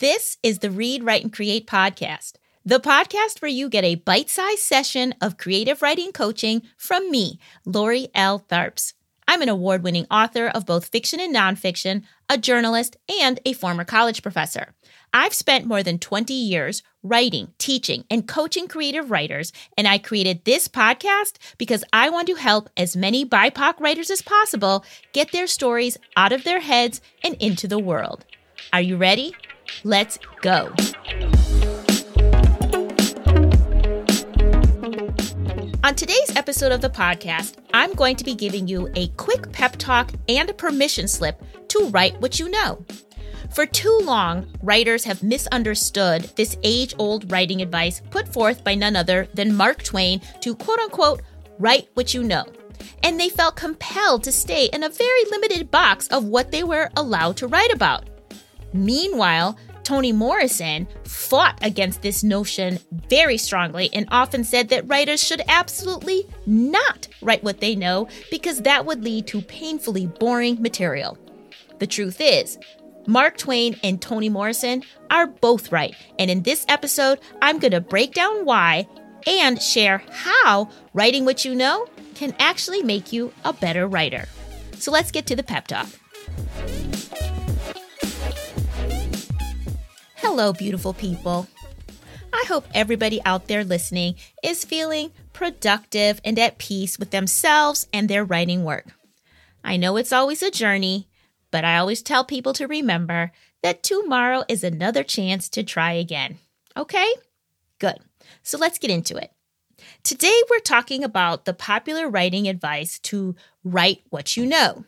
This is the Read, Write, and Create podcast, the podcast where you get a bite sized session of creative writing coaching from me, Lori L. Tharps. I'm an award winning author of both fiction and nonfiction, a journalist, and a former college professor. I've spent more than 20 years writing, teaching, and coaching creative writers, and I created this podcast because I want to help as many BIPOC writers as possible get their stories out of their heads and into the world. Are you ready? Let's go. On today's episode of the podcast, I'm going to be giving you a quick pep talk and a permission slip to write what you know. For too long, writers have misunderstood this age old writing advice put forth by none other than Mark Twain to quote unquote write what you know. And they felt compelled to stay in a very limited box of what they were allowed to write about. Meanwhile, Toni Morrison fought against this notion very strongly and often said that writers should absolutely not write what they know because that would lead to painfully boring material. The truth is, Mark Twain and Toni Morrison are both right. And in this episode, I'm going to break down why and share how writing what you know can actually make you a better writer. So let's get to the pep talk. Hello, beautiful people. I hope everybody out there listening is feeling productive and at peace with themselves and their writing work. I know it's always a journey, but I always tell people to remember that tomorrow is another chance to try again. Okay? Good. So let's get into it. Today, we're talking about the popular writing advice to write what you know.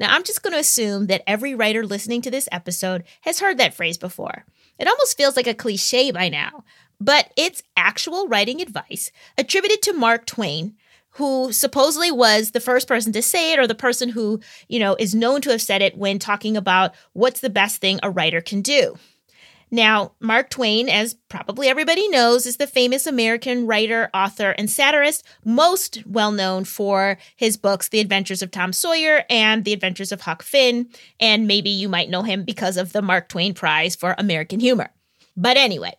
Now, I'm just going to assume that every writer listening to this episode has heard that phrase before. It almost feels like a cliche by now, but it's actual writing advice attributed to Mark Twain, who supposedly was the first person to say it or the person who, you know, is known to have said it when talking about what's the best thing a writer can do. Now, Mark Twain, as probably everybody knows, is the famous American writer, author, and satirist, most well known for his books, The Adventures of Tom Sawyer and The Adventures of Huck Finn. And maybe you might know him because of the Mark Twain Prize for American Humor. But anyway,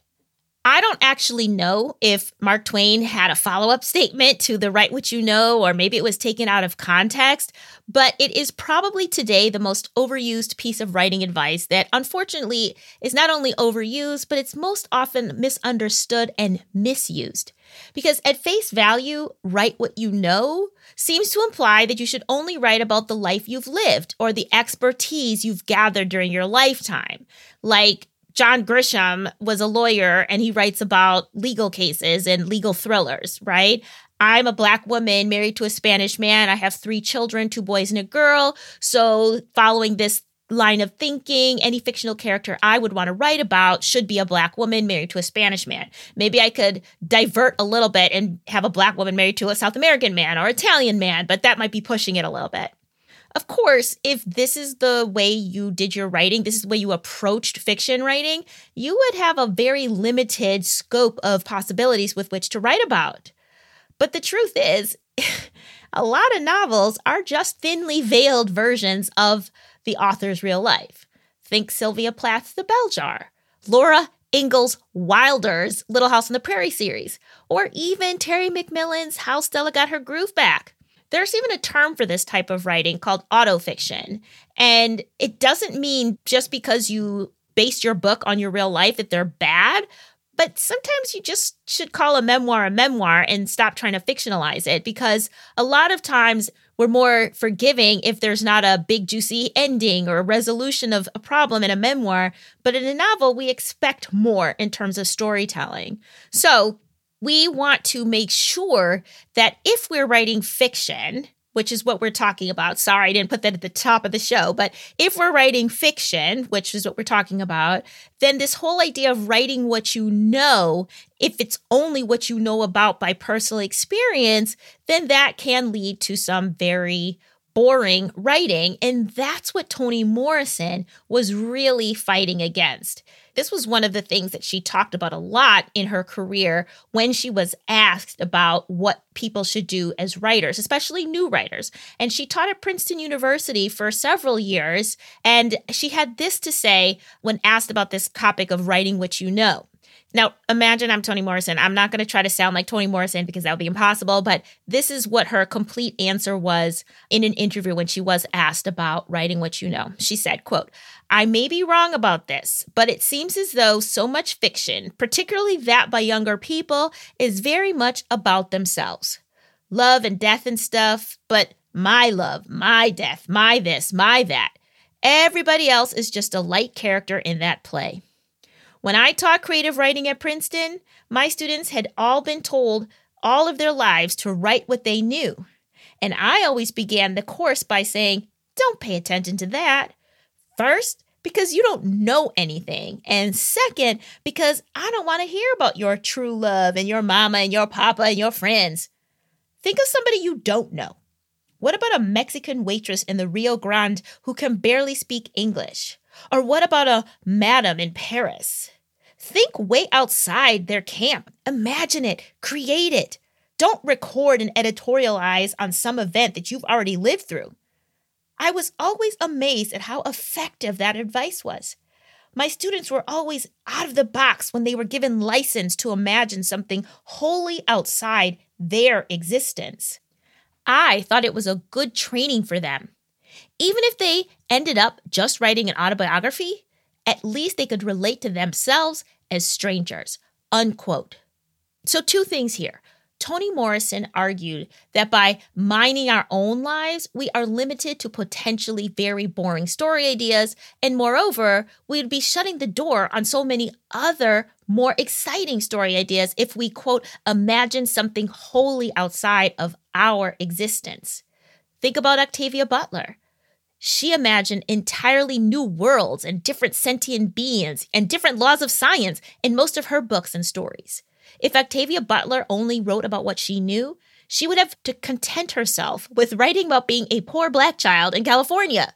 I don't actually know if Mark Twain had a follow up statement to the Write What You Know, or maybe it was taken out of context, but it is probably today the most overused piece of writing advice that unfortunately is not only overused, but it's most often misunderstood and misused. Because at face value, write what you know seems to imply that you should only write about the life you've lived or the expertise you've gathered during your lifetime. Like, John Grisham was a lawyer and he writes about legal cases and legal thrillers, right? I'm a black woman married to a Spanish man. I have three children, two boys and a girl. So, following this line of thinking, any fictional character I would want to write about should be a black woman married to a Spanish man. Maybe I could divert a little bit and have a black woman married to a South American man or Italian man, but that might be pushing it a little bit. Of course, if this is the way you did your writing, this is the way you approached fiction writing, you would have a very limited scope of possibilities with which to write about. But the truth is, a lot of novels are just thinly veiled versions of the author's real life. Think Sylvia Plath's The Bell Jar, Laura Ingalls Wilder's Little House on the Prairie series, or even Terry McMillan's How Stella Got Her Groove Back. There's even a term for this type of writing called autofiction. And it doesn't mean just because you base your book on your real life that they're bad, but sometimes you just should call a memoir a memoir and stop trying to fictionalize it because a lot of times we're more forgiving if there's not a big juicy ending or a resolution of a problem in a memoir. But in a novel, we expect more in terms of storytelling. So we want to make sure that if we're writing fiction, which is what we're talking about. Sorry, I didn't put that at the top of the show, but if we're writing fiction, which is what we're talking about, then this whole idea of writing what you know, if it's only what you know about by personal experience, then that can lead to some very boring writing. And that's what Toni Morrison was really fighting against. This was one of the things that she talked about a lot in her career when she was asked about what people should do as writers, especially new writers. And she taught at Princeton University for several years. And she had this to say when asked about this topic of writing what you know. Now, imagine I'm Toni Morrison. I'm not going to try to sound like Toni Morrison because that would be impossible, but this is what her complete answer was in an interview when she was asked about writing what you know. She said, quote, I may be wrong about this, but it seems as though so much fiction, particularly that by younger people, is very much about themselves. Love and death and stuff, but my love, my death, my this, my that. Everybody else is just a light character in that play. When I taught creative writing at Princeton, my students had all been told all of their lives to write what they knew. And I always began the course by saying, don't pay attention to that. First, because you don't know anything. And second, because I don't want to hear about your true love and your mama and your papa and your friends. Think of somebody you don't know. What about a Mexican waitress in the Rio Grande who can barely speak English? Or what about a madam in Paris? Think way outside their camp. Imagine it, create it. Don't record and editorialize on some event that you've already lived through. I was always amazed at how effective that advice was. My students were always out of the box when they were given license to imagine something wholly outside their existence. I thought it was a good training for them. Even if they ended up just writing an autobiography, at least they could relate to themselves as strangers. Unquote. So, two things here. Toni Morrison argued that by mining our own lives, we are limited to potentially very boring story ideas. And moreover, we'd be shutting the door on so many other more exciting story ideas if we, quote, imagine something wholly outside of our existence. Think about Octavia Butler. She imagined entirely new worlds and different sentient beings and different laws of science in most of her books and stories. If Octavia Butler only wrote about what she knew, she would have to content herself with writing about being a poor black child in California.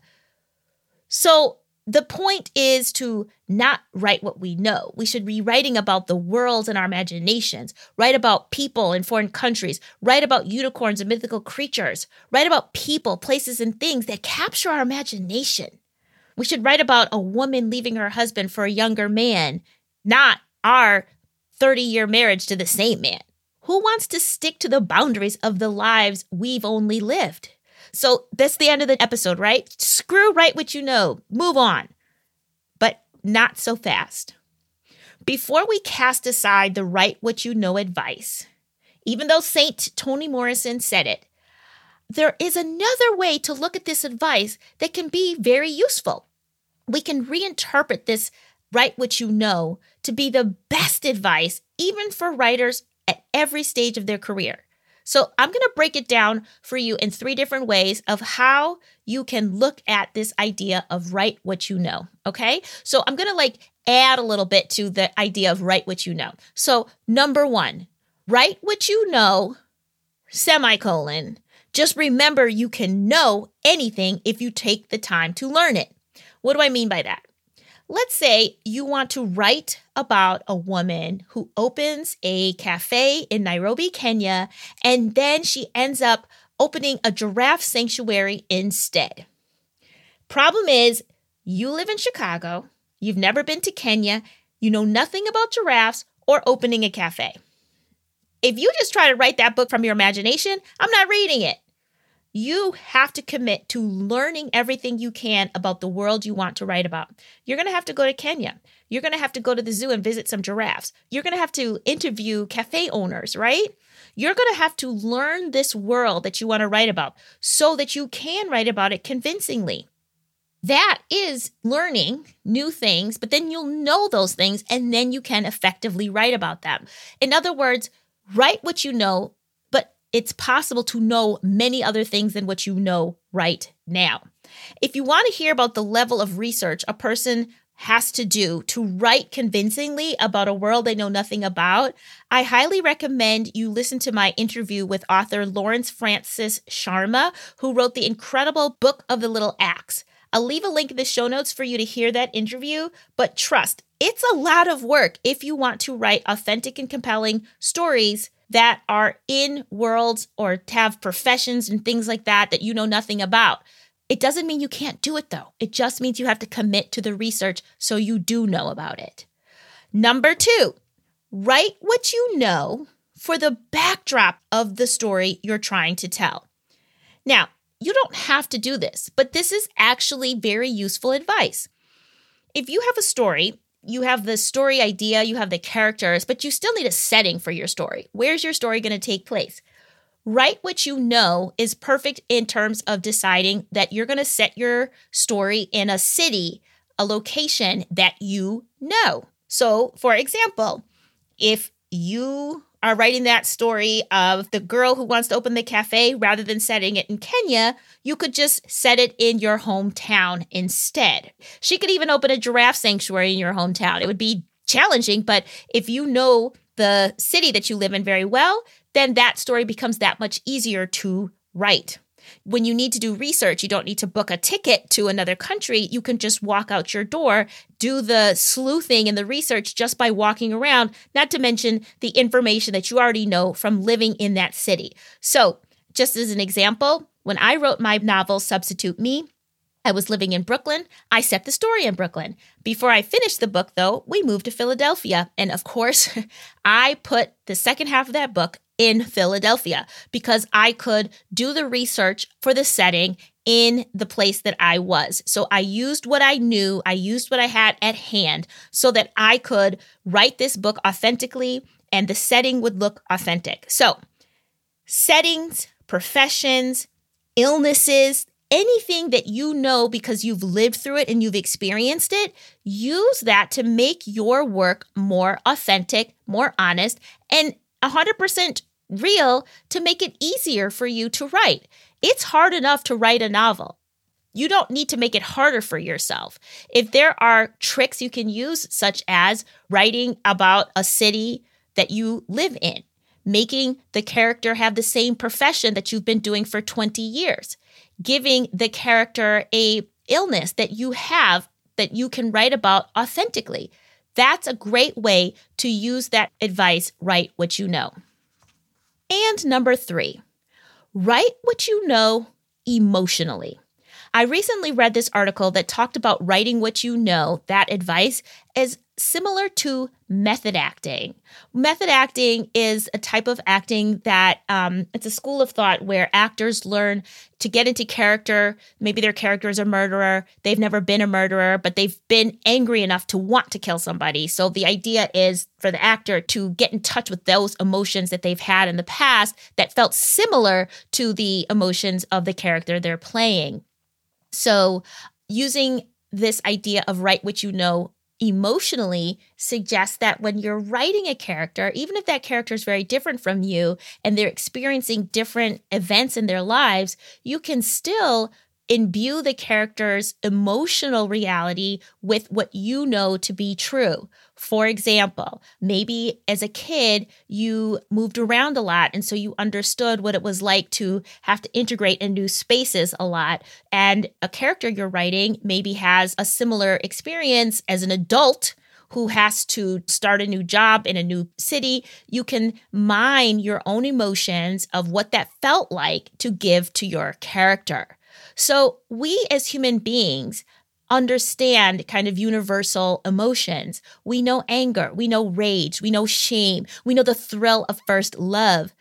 So the point is to not write what we know. We should be writing about the worlds in our imaginations, write about people in foreign countries, write about unicorns and mythical creatures, write about people, places, and things that capture our imagination. We should write about a woman leaving her husband for a younger man, not our 30 year marriage to the same man. Who wants to stick to the boundaries of the lives we've only lived? So that's the end of the episode, right? Screw write what you know, move on. But not so fast. Before we cast aside the write what you know advice, even though Saint Toni Morrison said it, there is another way to look at this advice that can be very useful. We can reinterpret this write what you know to be the best advice, even for writers at every stage of their career. So I'm going to break it down for you in three different ways of how you can look at this idea of write what you know. Okay. So I'm going to like add a little bit to the idea of write what you know. So number one, write what you know, semicolon. Just remember you can know anything if you take the time to learn it. What do I mean by that? Let's say you want to write about a woman who opens a cafe in Nairobi, Kenya, and then she ends up opening a giraffe sanctuary instead. Problem is, you live in Chicago, you've never been to Kenya, you know nothing about giraffes or opening a cafe. If you just try to write that book from your imagination, I'm not reading it you have to commit to learning everything you can about the world you want to write about. You're going to have to go to Kenya. You're going to have to go to the zoo and visit some giraffes. You're going to have to interview cafe owners, right? You're going to have to learn this world that you want to write about so that you can write about it convincingly. That is learning new things, but then you'll know those things and then you can effectively write about them. In other words, write what you know it's possible to know many other things than what you know right now. If you want to hear about the level of research a person has to do to write convincingly about a world they know nothing about, I highly recommend you listen to my interview with author Lauren Francis Sharma, who wrote the incredible Book of the Little Axe. I'll leave a link in the show notes for you to hear that interview, but trust, it's a lot of work if you want to write authentic and compelling stories that are in worlds or have professions and things like that that you know nothing about. It doesn't mean you can't do it though. It just means you have to commit to the research so you do know about it. Number two, write what you know for the backdrop of the story you're trying to tell. Now, you don't have to do this, but this is actually very useful advice. If you have a story, you have the story idea, you have the characters, but you still need a setting for your story. Where's your story going to take place? Write what you know is perfect in terms of deciding that you're going to set your story in a city, a location that you know. So, for example, if you are writing that story of the girl who wants to open the cafe rather than setting it in Kenya, you could just set it in your hometown instead. She could even open a giraffe sanctuary in your hometown. It would be challenging, but if you know the city that you live in very well, then that story becomes that much easier to write. When you need to do research, you don't need to book a ticket to another country. You can just walk out your door, do the sleuthing and the research just by walking around, not to mention the information that you already know from living in that city. So, just as an example, when I wrote my novel, Substitute Me, I was living in Brooklyn. I set the story in Brooklyn. Before I finished the book, though, we moved to Philadelphia. And of course, I put the second half of that book in Philadelphia because I could do the research for the setting in the place that I was. So I used what I knew, I used what I had at hand so that I could write this book authentically and the setting would look authentic. So, settings, professions, illnesses, anything that you know because you've lived through it and you've experienced it, use that to make your work more authentic, more honest, and 100% real to make it easier for you to write. It's hard enough to write a novel. You don't need to make it harder for yourself. If there are tricks you can use, such as writing about a city that you live in, making the character have the same profession that you've been doing for 20 years, giving the character a illness that you have that you can write about authentically. That's a great way to use that advice, write what you know. And number three, write what you know emotionally. I recently read this article that talked about writing what you know, that advice, as similar to method acting. Method acting is a type of acting that um, it's a school of thought where actors learn to get into character. Maybe their character is a murderer. They've never been a murderer, but they've been angry enough to want to kill somebody. So the idea is for the actor to get in touch with those emotions that they've had in the past that felt similar to the emotions of the character they're playing. So using this idea of write what you know emotionally suggests that when you're writing a character, even if that character is very different from you and they're experiencing different events in their lives, you can still imbue the character's emotional reality with what you know to be true. For example, maybe as a kid, you moved around a lot, and so you understood what it was like to have to integrate in new spaces a lot. And a character you're writing maybe has a similar experience as an adult who has to start a new job in a new city, you can mine your own emotions of what that felt like to give to your character. So, we as human beings understand kind of universal emotions. We know anger, we know rage, we know shame, we know the thrill of first love.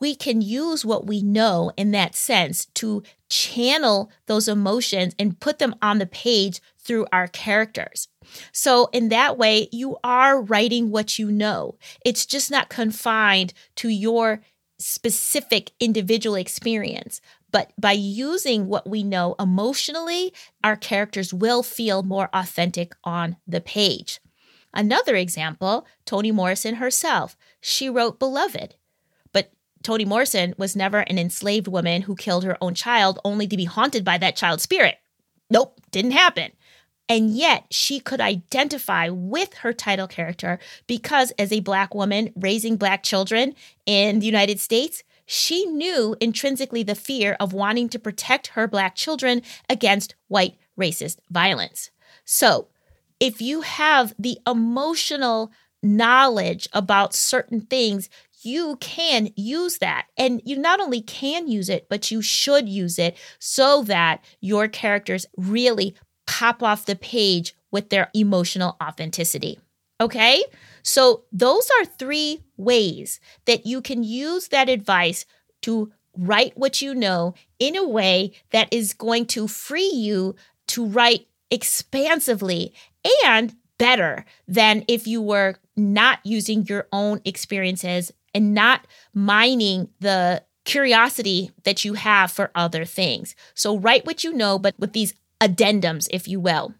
We can use what we know in that sense to channel those emotions and put them on the page through our characters. So, in that way, you are writing what you know. It's just not confined to your specific individual experience, but by using what we know emotionally, our characters will feel more authentic on the page. Another example Toni Morrison herself. She wrote Beloved. But Toni Morrison was never an enslaved woman who killed her own child only to be haunted by that child's spirit. Nope, didn't happen. And yet she could identify with her title character because, as a Black woman raising Black children in the United States, she knew intrinsically the fear of wanting to protect her Black children against white racist violence. So, if you have the emotional knowledge about certain things, you can use that. And you not only can use it, but you should use it so that your characters really pop off the page with their emotional authenticity. Okay? So, those are three ways that you can use that advice to write what you know in a way that is going to free you to write expansively and better than if you were not using your own experiences and not mining the curiosity that you have for other things. So write what you know, but with these addendums, if you will.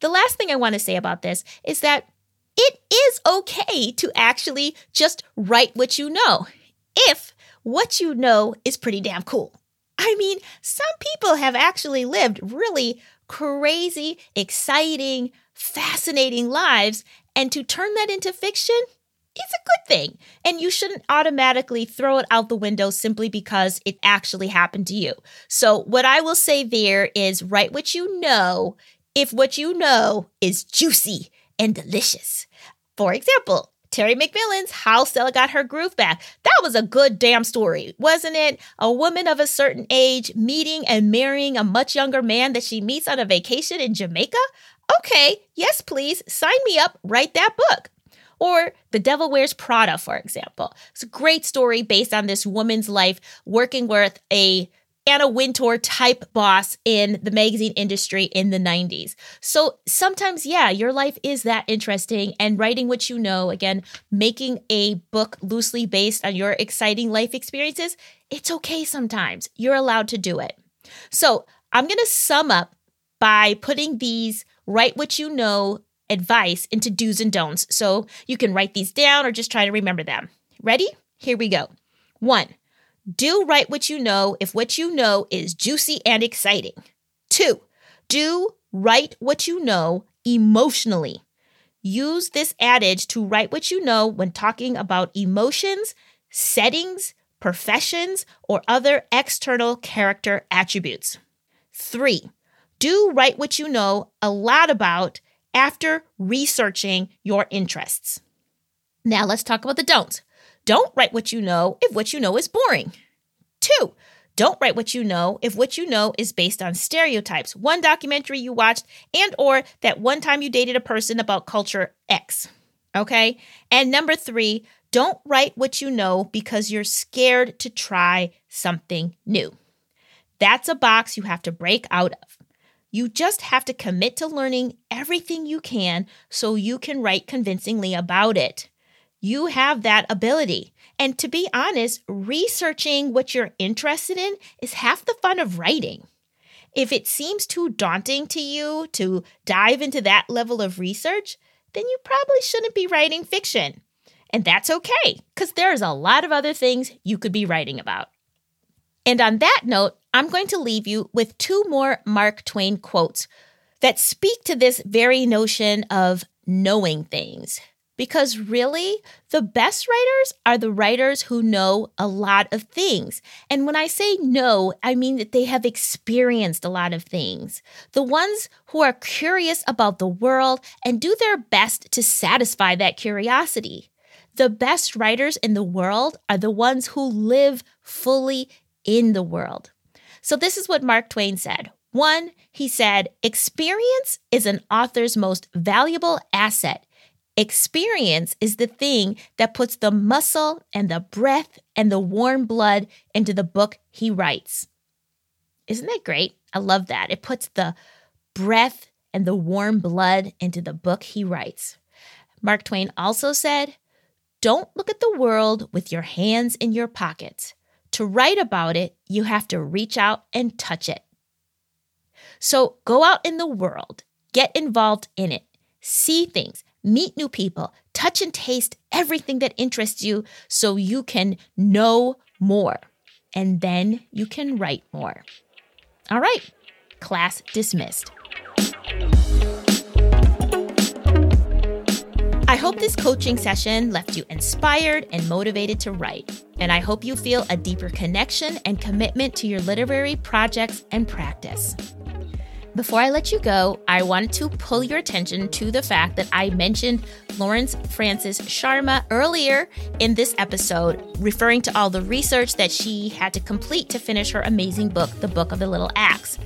The last thing I want to say about this is that it is okay to actually just write what you know if what you know is pretty damn cool. I mean, some people have actually lived really crazy, exciting, fascinating lives, and to turn that into fiction is a good thing. And you shouldn't automatically throw it out the window simply because it actually happened to you. So, what I will say there is write what you know if what you know is juicy and delicious. For example, Terry McMillan's How Stella Got Her Groove Back. That was a good damn story, wasn't it? A woman of a certain age meeting and marrying a much younger man that she meets on a vacation in Jamaica? Okay, yes, please, sign me up, write that book. Or The Devil Wears Prada, for example. It's a great story based on this woman's life working with a Anna Wintour type boss in the magazine industry in the 90s. So sometimes, yeah, your life is that interesting. And writing what you know, again, making a book loosely based on your exciting life experiences, it's okay sometimes. You're allowed to do it. So I'm going to sum up by putting these write what you know advice into do's and don'ts. So you can write these down or just try to remember them. Ready? Here we go. One, do write what you know if what you know is juicy and exciting. Two, do write what you know emotionally. Use this adage to write what you know when talking about emotions, settings, professions, or other external character attributes. Three, do write what you know a lot about after researching your interests. Now let's talk about the don'ts. Don't write what you know if what you know is boring. Two, don't write what you know if what you know is based on stereotypes, one documentary you watched and or that one time you dated a person about culture X. Okay? And number 3, don't write what you know because you're scared to try something new. That's a box you have to break out of. You just have to commit to learning everything you can so you can write convincingly about it. You have that ability. And to be honest, researching what you're interested in is half the fun of writing. If it seems too daunting to you to dive into that level of research, then you probably shouldn't be writing fiction. And that's okay, because there's a lot of other things you could be writing about. And on that note, I'm going to leave you with two more Mark Twain quotes that speak to this very notion of knowing things. Because really, the best writers are the writers who know a lot of things. And when I say know, I mean that they have experienced a lot of things. The ones who are curious about the world and do their best to satisfy that curiosity. The best writers in the world are the ones who live fully in the world. So, this is what Mark Twain said. One, he said, experience is an author's most valuable asset Experience is the thing that puts the muscle and the breath and the warm blood into the book he writes. Isn't that great? I love that. It puts the breath and the warm blood into the book he writes. Mark Twain also said, Don't look at the world with your hands in your pockets. To write about it, you have to reach out and touch it. So go out in the world, get involved in it, see things, meet new people, touch and taste everything that interests you so you can know more. And then you can write more. All right, class dismissed. I hope this coaching session left you inspired and motivated to write. And I hope you feel a deeper connection and commitment to your literary projects and practice. Before I let you go, I wanted to pull your attention to the fact that I mentioned Lauren Francis Sharma earlier in this episode, referring to all the research that she had to complete to finish her amazing book, The Book of the Little Axe.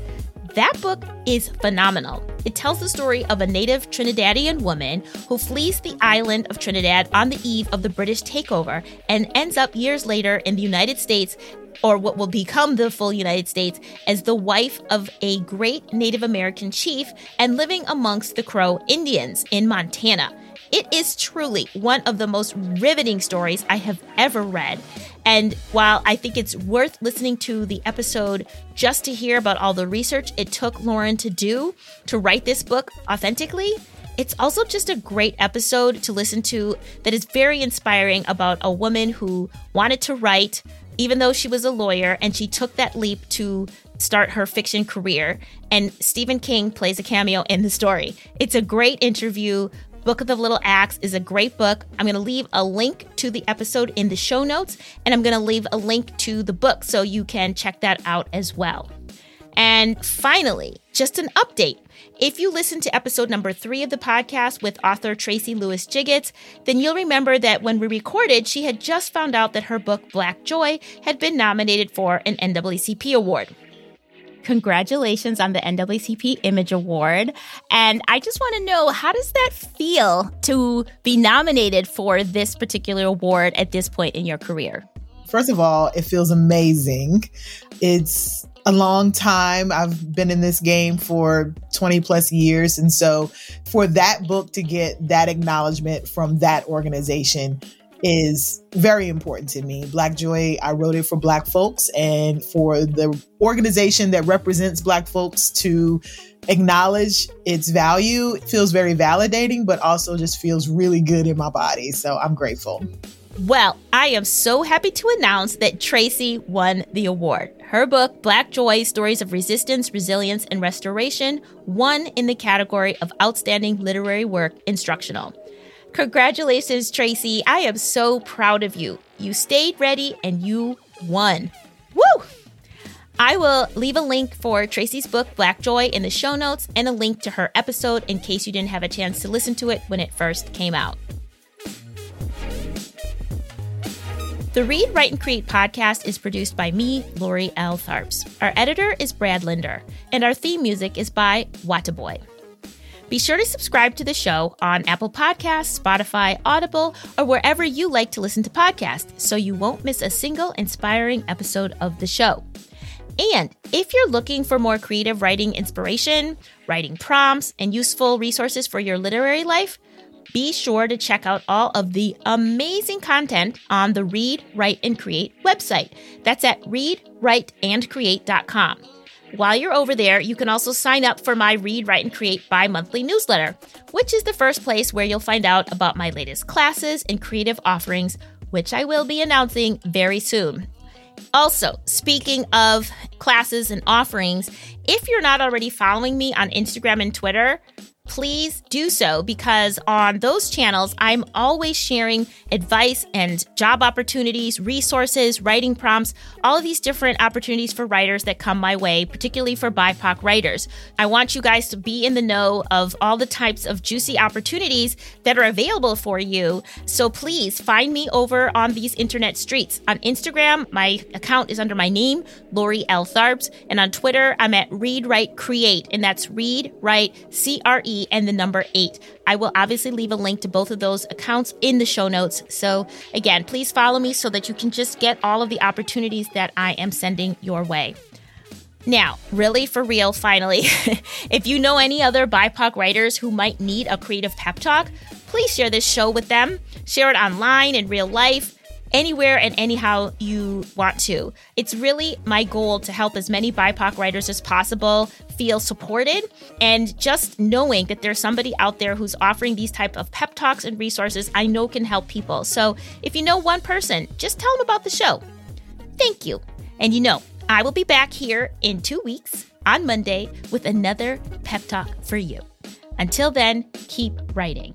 That book is phenomenal. It tells the story of a native Trinidadian woman who flees the island of Trinidad on the eve of the British takeover and ends up years later in the United States or what will become the full United States, as the wife of a great Native American chief and living amongst the Crow Indians in Montana. It is truly one of the most riveting stories I have ever read. And while I think it's worth listening to the episode just to hear about all the research it took Lauren to do to write this book authentically, it's also just a great episode to listen to that is very inspiring about a woman who wanted to write, even though she was a lawyer, and she took that leap to start her fiction career. And Stephen King plays a cameo in the story. It's a great interview. Book of the Little Axe is a great book. I'm going to leave a link to the episode in the show notes, and I'm going to leave a link to the book so you can check that out as well. And finally, just an update. If you listen to episode number three of the podcast with author Tracey Lewis Giggetts, then you'll remember that when we recorded, she had just found out that her book Black Joy had been nominated for an NAACP award. Congratulations on the NAACP Image Award. And I just want to know how does that feel to be nominated for this particular award at this point in your career? First of all, it feels amazing. It's a long time. I've been in this game for 20 plus years. And so for that book to get that acknowledgement from that organization is very important to me. Black Joy, I wrote it for Black folks and for the organization that represents Black folks to acknowledge its value it feels very validating, but also just feels really good in my body. So I'm grateful. Well, I am so happy to announce that Tracey won the award. Her book, Black Joy Stories of Resistance, Resilience, and Restoration, won in the category of Outstanding Literary Work Instructional. Congratulations, Tracey. I am so proud of you. You stayed ready and you won. Woo! I will leave a link for Tracey's book, Black Joy, in the show notes and a link to her episode in case you didn't have a chance to listen to it when it first came out. The Read, Write, and Create podcast is produced by me, Lori L. Tharps. Our editor is Brad Linder, and our theme music is by Wataboy. Be sure to subscribe to the show on Apple Podcasts, Spotify, Audible, or wherever you like to listen to podcasts so you won't miss a single inspiring episode of the show. And if you're looking for more creative writing inspiration, writing prompts, and useful resources for your literary life, be sure to check out all of the amazing content on the Read, Write, and Create website. That's at readwriteandcreate.com. While you're over there, you can also sign up for my Read, Write, and Create bi monthly newsletter, which is the first place where you'll find out about my latest classes and creative offerings, which I will be announcing very soon. Also, speaking of classes and offerings, if you're not already following me on Instagram and Twitter, please do so because on those channels, I'm always sharing advice and job opportunities, resources, writing prompts, all of these different opportunities for writers that come my way, particularly for BIPOC writers. I want you guys to be in the know of all the types of juicy opportunities that are available for you. So please find me over on these internet streets. On Instagram, my account is under my name, Lori L. Tharps, and on Twitter, I'm at Read Write Create, and that's Read Write C R E and the number eight. I will obviously leave a link to both of those accounts in the show notes. So, again, please follow me so that you can just get all of the opportunities that I am sending your way. Now, really for real, finally, if you know any other BIPOC writers who might need a creative pep talk, please share this show with them. Share it online in real life anywhere and anyhow you want to. It's really my goal to help as many BIPOC writers as possible feel supported and just knowing that there's somebody out there who's offering these type of pep talks and resources I know can help people. So if you know one person, just tell them about the show. Thank you. And you know, I will be back here in 2 weeks on Monday with another pep talk for you. Until then, keep writing.